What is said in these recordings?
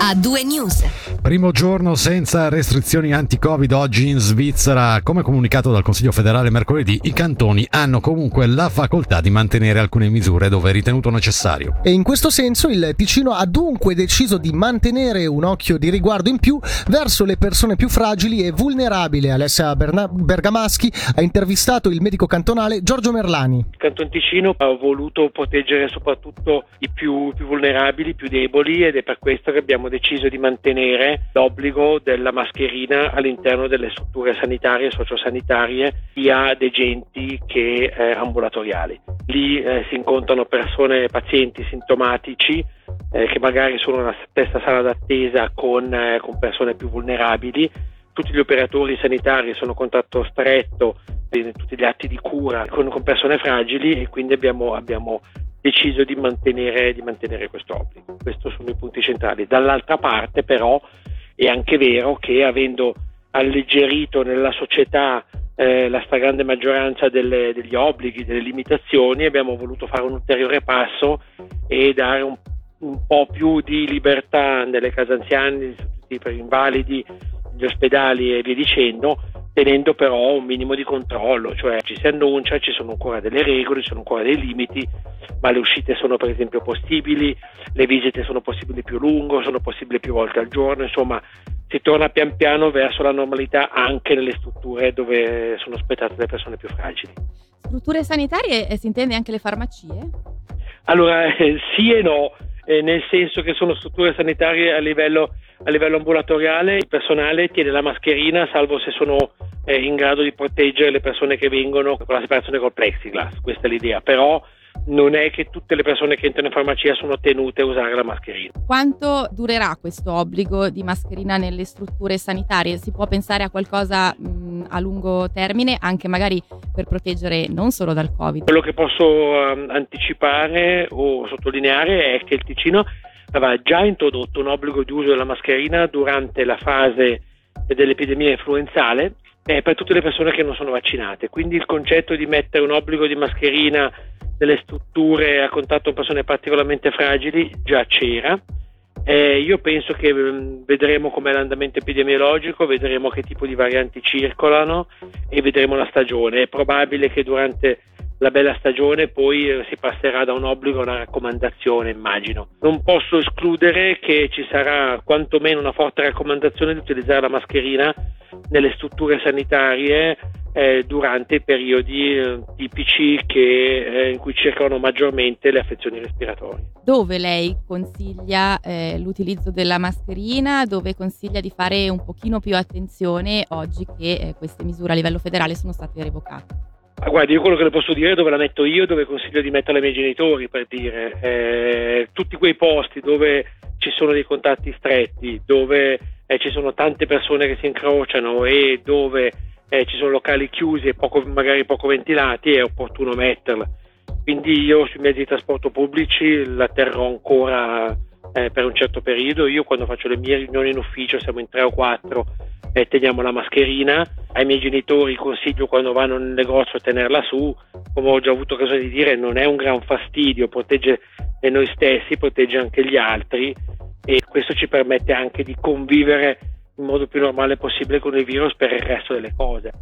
A due news. Primo giorno senza restrizioni anti-Covid oggi in Svizzera. Come comunicato dal Consiglio federale mercoledì, i cantoni hanno comunque la facoltà di mantenere alcune misure dove è ritenuto necessario. E in questo senso il Ticino ha dunque deciso di mantenere un occhio di riguardo in più verso le persone più fragili e vulnerabili. Alessia Berna- Bergamaschi ha intervistato il medico cantonale Giorgio Merlani. Il Canton Ticino ha voluto proteggere soprattutto i più, più vulnerabili, i più deboli ed è per questo che abbiamo deciso di mantenere l'obbligo della mascherina all'interno delle strutture sanitarie e sociosanitarie sia degenti che eh, ambulatoriali. Lì eh, si incontrano persone, pazienti sintomatici eh, che magari sono nella stessa sala d'attesa con, eh, con persone più vulnerabili. Tutti gli operatori sanitari sono a contatto stretto in tutti gli atti di cura con, con persone fragili e quindi abbiamo, abbiamo deciso di mantenere, di mantenere questo obbligo. Questi sono i punti centrali. Dall'altra parte però è anche vero che avendo alleggerito nella società eh, la stragrande maggioranza delle, degli obblighi, delle limitazioni, abbiamo voluto fare un ulteriore passo e dare un, un po' più di libertà nelle case anziane, per invalidi, gli ospedali e via dicendo, tenendo però un minimo di controllo, cioè ci si annuncia, ci sono ancora delle regole, ci sono ancora dei limiti, ma le uscite sono per esempio possibili, le visite sono possibili più lungo, sono possibili più volte al giorno, insomma si torna pian piano verso la normalità anche nelle strutture dove sono ospitate le persone più fragili. Strutture sanitarie e si intende anche le farmacie? Allora eh, sì e no, eh, nel senso che sono strutture sanitarie a livello, a livello ambulatoriale, il personale tiene la mascherina salvo se sono eh, in grado di proteggere le persone che vengono con la separazione col plexiglass, questa è l'idea, però non è che tutte le persone che entrano in farmacia sono tenute a usare la mascherina. Quanto durerà questo obbligo di mascherina nelle strutture sanitarie? Si può pensare a qualcosa mh, a lungo termine, anche magari per proteggere non solo dal Covid? Quello che posso um, anticipare o sottolineare è che il Ticino aveva già introdotto un obbligo di uso della mascherina durante la fase dell'epidemia influenzale eh, per tutte le persone che non sono vaccinate. Quindi il concetto di mettere un obbligo di mascherina nelle strutture a contatto con persone particolarmente fragili già c'era. Eh, io penso che mm, vedremo com'è l'andamento epidemiologico, vedremo che tipo di varianti circolano e vedremo la stagione. È probabile che durante la bella stagione poi eh, si passerà da un obbligo a una raccomandazione, immagino. Non posso escludere che ci sarà quantomeno una forte raccomandazione di utilizzare la mascherina nelle strutture sanitarie eh, durante i periodi eh, tipici che, eh, in cui circolano maggiormente le affezioni respiratorie. Dove lei consiglia eh, l'utilizzo della mascherina, dove consiglia di fare un pochino più attenzione oggi che eh, queste misure a livello federale sono state revocate? Ah, guardi, io quello che le posso dire è dove la metto io, dove consiglio di metterla ai miei genitori, per dire. Eh, tutti quei posti dove ci sono dei contatti stretti, dove eh, ci sono tante persone che si incrociano e dove eh, ci sono locali chiusi e poco, magari poco ventilati, è opportuno metterla. Quindi io sui mezzi di trasporto pubblici la terrò ancora eh, per un certo periodo. Io quando faccio le mie riunioni in ufficio, siamo in tre o quattro, eh, teniamo la mascherina. Ai miei genitori consiglio quando vanno nel negozio tenerla su. Come ho già avuto occasione di dire, non è un gran fastidio, protegge noi stessi, protegge anche gli altri questo ci permette anche di convivere in modo più normale possibile con il virus per il resto delle cose.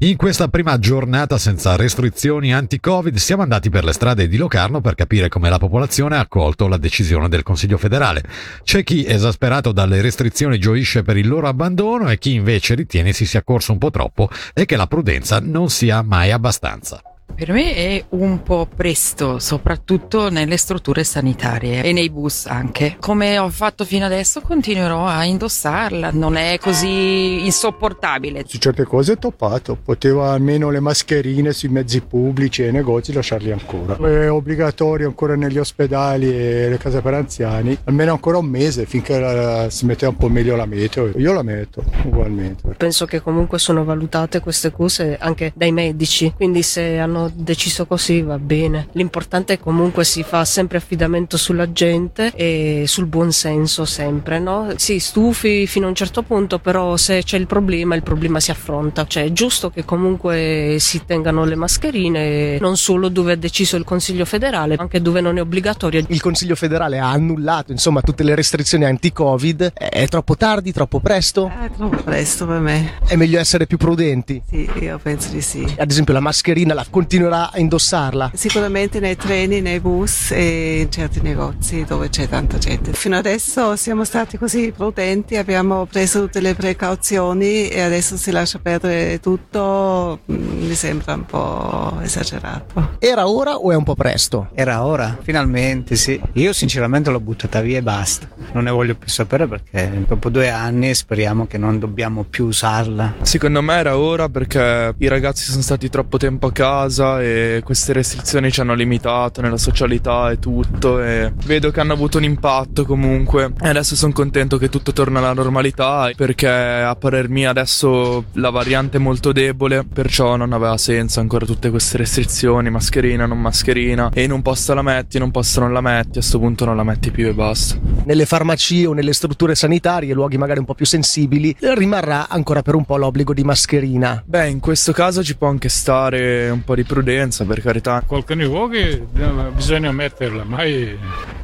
In questa prima giornata senza restrizioni anti-Covid siamo andati per le strade di Locarno per capire come la popolazione ha accolto la decisione del Consiglio federale. C'è chi, esasperato dalle restrizioni, gioisce per il loro abbandono e chi invece ritiene si sia corso un po' troppo e che la prudenza non sia mai abbastanza. Per me è un po' presto, soprattutto nelle strutture sanitarie e nei bus anche. Come ho fatto fino adesso continuerò a indossarla, non è così insopportabile. Su certe cose è toppato, poteva almeno le mascherine sui mezzi pubblici e i negozi lasciarli ancora. È obbligatorio ancora negli ospedali e le case per anziani, almeno ancora un mese finché la, si mette un po' meglio la meteo. Io la metto ugualmente. Penso che comunque sono valutate queste cose anche dai medici, quindi se hanno hanno deciso così va bene. L'importante è comunque si fa sempre affidamento sulla gente e sul buon senso sempre, no? Si stufi fino a un certo punto, però se c'è il problema, il problema si affronta. Cioè è giusto che comunque si tengano le mascherine, non solo dove ha deciso il Consiglio federale, anche dove non è obbligatorio. Il Consiglio federale ha annullato insomma tutte le restrizioni anti-Covid. È troppo tardi, troppo presto? È troppo presto per me. È meglio essere più prudenti? Sì, io penso di sì. Ad esempio la mascherina la continuerà a indossarla? Sicuramente nei treni, nei bus e in certi negozi dove c'è tanta gente. Fino adesso siamo stati così prudenti, abbiamo preso tutte le precauzioni e adesso si lascia perdere tutto, mm, mi sembra un po' esagerato. Era ora o è un po' presto? Era ora, finalmente sì. Io sinceramente l'ho buttata via e basta. Non ne voglio più sapere perché dopo due anni speriamo che non dobbiamo più usarla. Secondo me era ora perché i ragazzi sono stati troppo tempo a casa e queste restrizioni ci hanno limitato nella socialità e tutto e vedo che hanno avuto un impatto comunque. E adesso sono contento che tutto torna alla normalità perché a parer mio adesso la variante è molto debole perciò non aveva senso ancora tutte queste restrizioni mascherina non mascherina. E in un posto la metti in un posto non la metti a sto punto non la metti più e basta. Nelle farmacie o nelle strutture sanitarie luoghi magari un po' più sensibili rimarrà ancora per un po' l'obbligo di mascherina. Beh in questo caso ci può anche stare un po' di prudenza per carità in alcuni luoghi bisogna metterla mai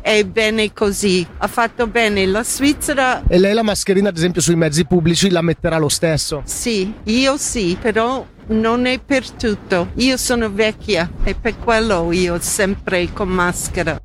è bene così. Ha fatto bene la Svizzera. E lei la mascherina, ad esempio, sui mezzi pubblici la metterà lo stesso? Sì, io sì, però non è per tutto. Io sono vecchia e per quello io sempre con maschera.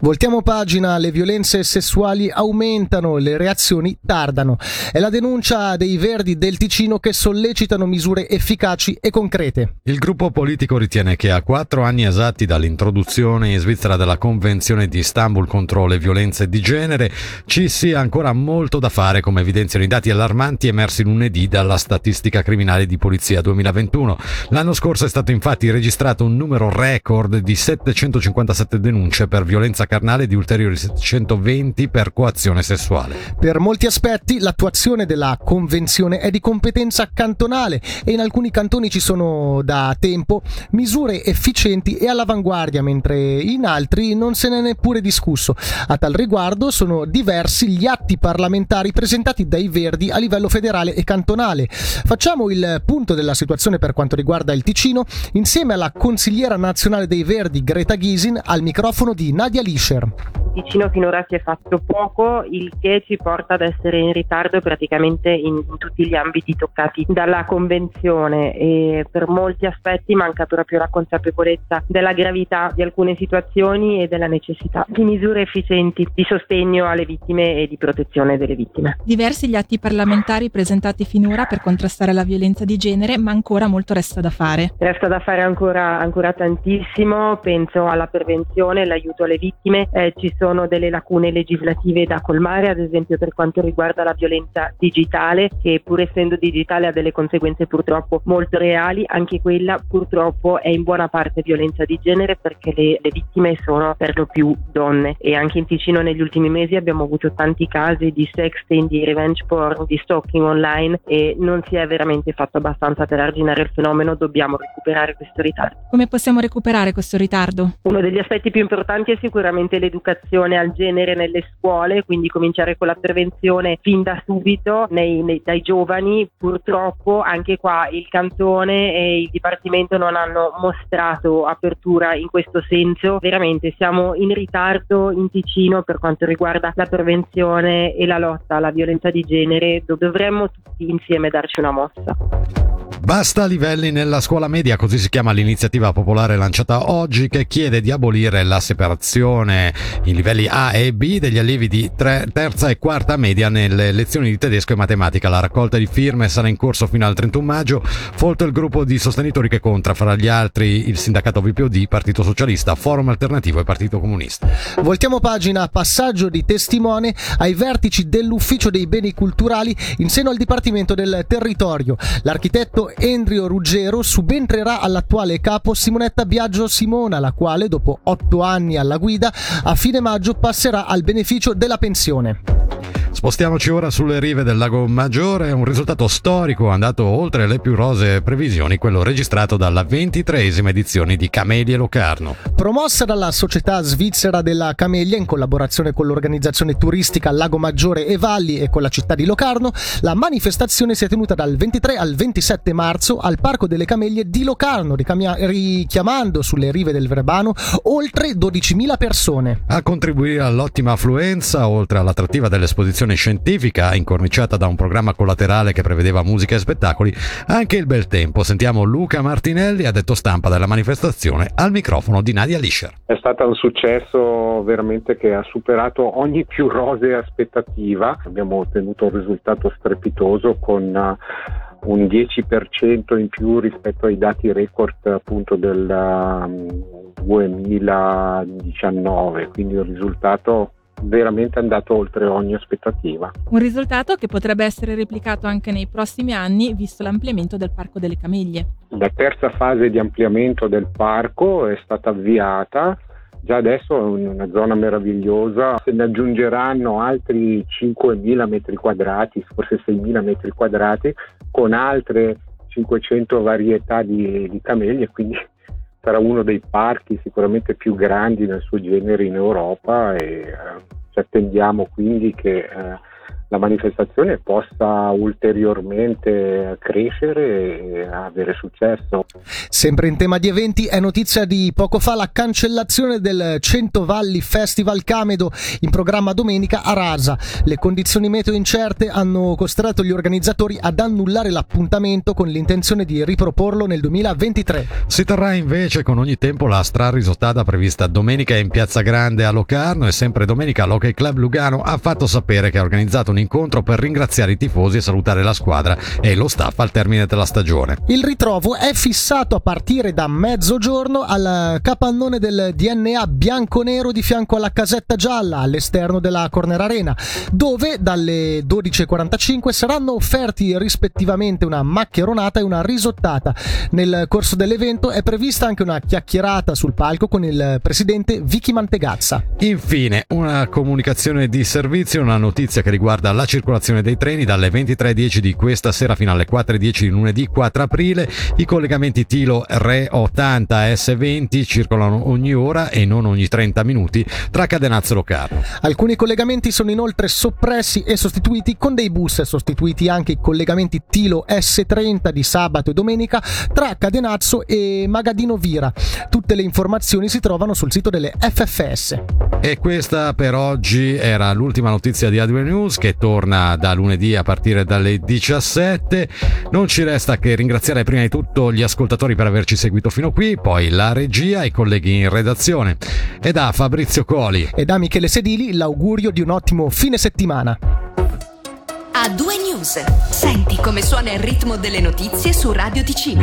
Voltiamo pagina, le violenze sessuali aumentano, le reazioni tardano. È la denuncia dei Verdi del Ticino che sollecitano misure efficaci e concrete. Il gruppo politico ritiene che a quattro anni esatti dall'introduzione in Svizzera della Convenzione di Istanbul contro le violenze di genere ci sia ancora molto da fare, come evidenziano i dati allarmanti emersi lunedì dalla statistica criminale di polizia 2021. L'anno scorso è stato infatti registrato un numero record di 757 denunce per violenza carnale di ulteriori 720 per coazione sessuale. Per molti aspetti l'attuazione della convenzione è di competenza cantonale e in alcuni cantoni ci sono da tempo misure efficienti e all'avanguardia, mentre in altri non se ne è neppure discusso. A tal riguardo sono diversi gli atti parlamentari presentati dai Verdi a livello federale e cantonale. Facciamo il punto della situazione per quanto riguarda il Ticino insieme alla consigliera nazionale dei Verdi Greta Ghisin al microfono di Nadia Lischer. Ticino finora si è fatto poco, il che ci porta ad essere in ritardo praticamente in, in, tutti gli ambiti toccati dalla Convenzione e per molti aspetti manca proprio la consapevolezza della gravità di alcune situazioni e della necessità di misure efficienti di sostegno alle vittime e di protezione delle vittime. Diversi gli atti parlamentari presentati finora per contrastare la violenza di genere, ma ancora molto resta da fare. Resta da fare ancora, ancora tantissimo, penso alla prevenzione, l'aiuto alle vittime, eh, ci sono sono delle lacune legislative da colmare, ad esempio per quanto riguarda la violenza digitale, che pur essendo digitale ha delle conseguenze purtroppo molto reali, anche quella purtroppo è in buona parte violenza di genere perché le, le vittime sono per lo più donne e anche in Ticino negli ultimi mesi abbiamo avuto tanti casi di sexting, di revenge porn, di stalking online e non si è veramente fatto abbastanza per arginare il fenomeno, dobbiamo recuperare questo ritardo. Come possiamo recuperare questo ritardo? Uno degli aspetti più importanti è sicuramente l'educazione al genere nelle scuole, quindi cominciare con la prevenzione fin da subito nei, nei, dai giovani. Purtroppo anche qua il cantone e il dipartimento non hanno mostrato apertura in questo senso. Veramente siamo in ritardo in Ticino per quanto riguarda la prevenzione e la lotta alla violenza di genere, dovremmo tutti insieme darci una mossa. Basta livelli nella scuola media, così si chiama l'iniziativa popolare lanciata oggi che chiede di abolire la separazione in livelli A e B degli allievi di tre, terza e quarta media nelle lezioni di tedesco e matematica. La raccolta di firme sarà in corso fino al 31 maggio. Folto il gruppo di sostenitori che conta, fra gli altri il sindacato VPOD, Partito Socialista, Forum Alternativo e Partito Comunista. Voltiamo pagina, passaggio di testimone ai vertici dell'Ufficio dei Beni Culturali in seno al Dipartimento del Territorio. L'architetto Endrio Ruggero subentrerà all'attuale capo Simonetta Biagio Simona, la quale dopo otto anni alla guida a fine maggio passerà al beneficio della pensione. Spostiamoci ora sulle rive del lago Maggiore, un risultato storico andato oltre le più rose previsioni, quello registrato dalla ventitreesima edizione di Camelie Locarno. Promossa dalla Società Svizzera della Camelia in collaborazione con l'organizzazione turistica Lago Maggiore e Valli e con la città di Locarno, la manifestazione si è tenuta dal 23 al 27 marzo al Parco delle Camelie di Locarno, richiamando sulle rive del Verbano oltre 12.000 persone. A contribuire all'ottima affluenza, oltre all'attrattiva dell'esposizione scientifica, incorniciata da un programma collaterale che prevedeva musica e spettacoli, anche il bel tempo. Sentiamo Luca Martinelli, addetto stampa della manifestazione, al microfono di Nadia Lischer. È stato un successo veramente che ha superato ogni più rosea aspettativa. Abbiamo ottenuto un risultato strepitoso con uh, un 10% in più rispetto ai dati record appunto del um, 2019, quindi un risultato veramente andato oltre ogni aspettativa. Un risultato che potrebbe essere replicato anche nei prossimi anni visto l'ampliamento del Parco delle Cameglie. La terza fase di ampliamento del parco è stata avviata già adesso è una zona meravigliosa, se ne aggiungeranno altri 5.000 metri quadrati, forse 6.000 metri quadrati, con altre 500 varietà di, di camellie, quindi sarà uno dei parchi sicuramente più grandi nel suo genere in Europa e eh, ci attendiamo quindi che eh, la manifestazione possa ulteriormente crescere e avere successo. Sempre in tema di eventi è notizia di poco fa la cancellazione del Centovalli Festival Camedo in programma domenica a Rasa. Le condizioni meteo incerte hanno costretto gli organizzatori ad annullare l'appuntamento con l'intenzione di riproporlo nel 2023. Si terrà invece con ogni tempo la strarisottata prevista domenica in Piazza Grande a Locarno e sempre domenica l'Hockey Club Lugano ha fatto sapere che ha organizzato un un incontro per ringraziare i tifosi e salutare la squadra e lo staff al termine della stagione. Il ritrovo è fissato a partire da mezzogiorno al capannone del DNA bianco-nero di fianco alla casetta gialla all'esterno della Corner Arena, dove dalle 12.45 saranno offerti rispettivamente una maccheronata e una risottata. Nel corso dell'evento è prevista anche una chiacchierata sul palco con il presidente Vicky Mantegazza. Infine, una comunicazione di servizio, una notizia che riguarda riguarda la circolazione dei treni dalle 23.10 di questa sera fino alle 4.10 di lunedì 4 aprile. I collegamenti Tilo Re 80 S20 circolano ogni ora e non ogni 30 minuti tra Cadenazzo e Locarno. Alcuni collegamenti sono inoltre soppressi e sostituiti con dei bus, sostituiti anche i collegamenti Tilo S30 di sabato e domenica tra Cadenazzo e Magadino Vira. Tutte le informazioni si trovano sul sito delle FFS. E questa per oggi era l'ultima notizia di Adware News che torna da lunedì a partire dalle 17. Non ci resta che ringraziare prima di tutto gli ascoltatori per averci seguito fino qui, poi la regia, i colleghi in redazione e da Fabrizio Coli e da Michele Sedili l'augurio di un ottimo fine settimana. A due news. Senti come suona il ritmo delle notizie su Radio Ticino.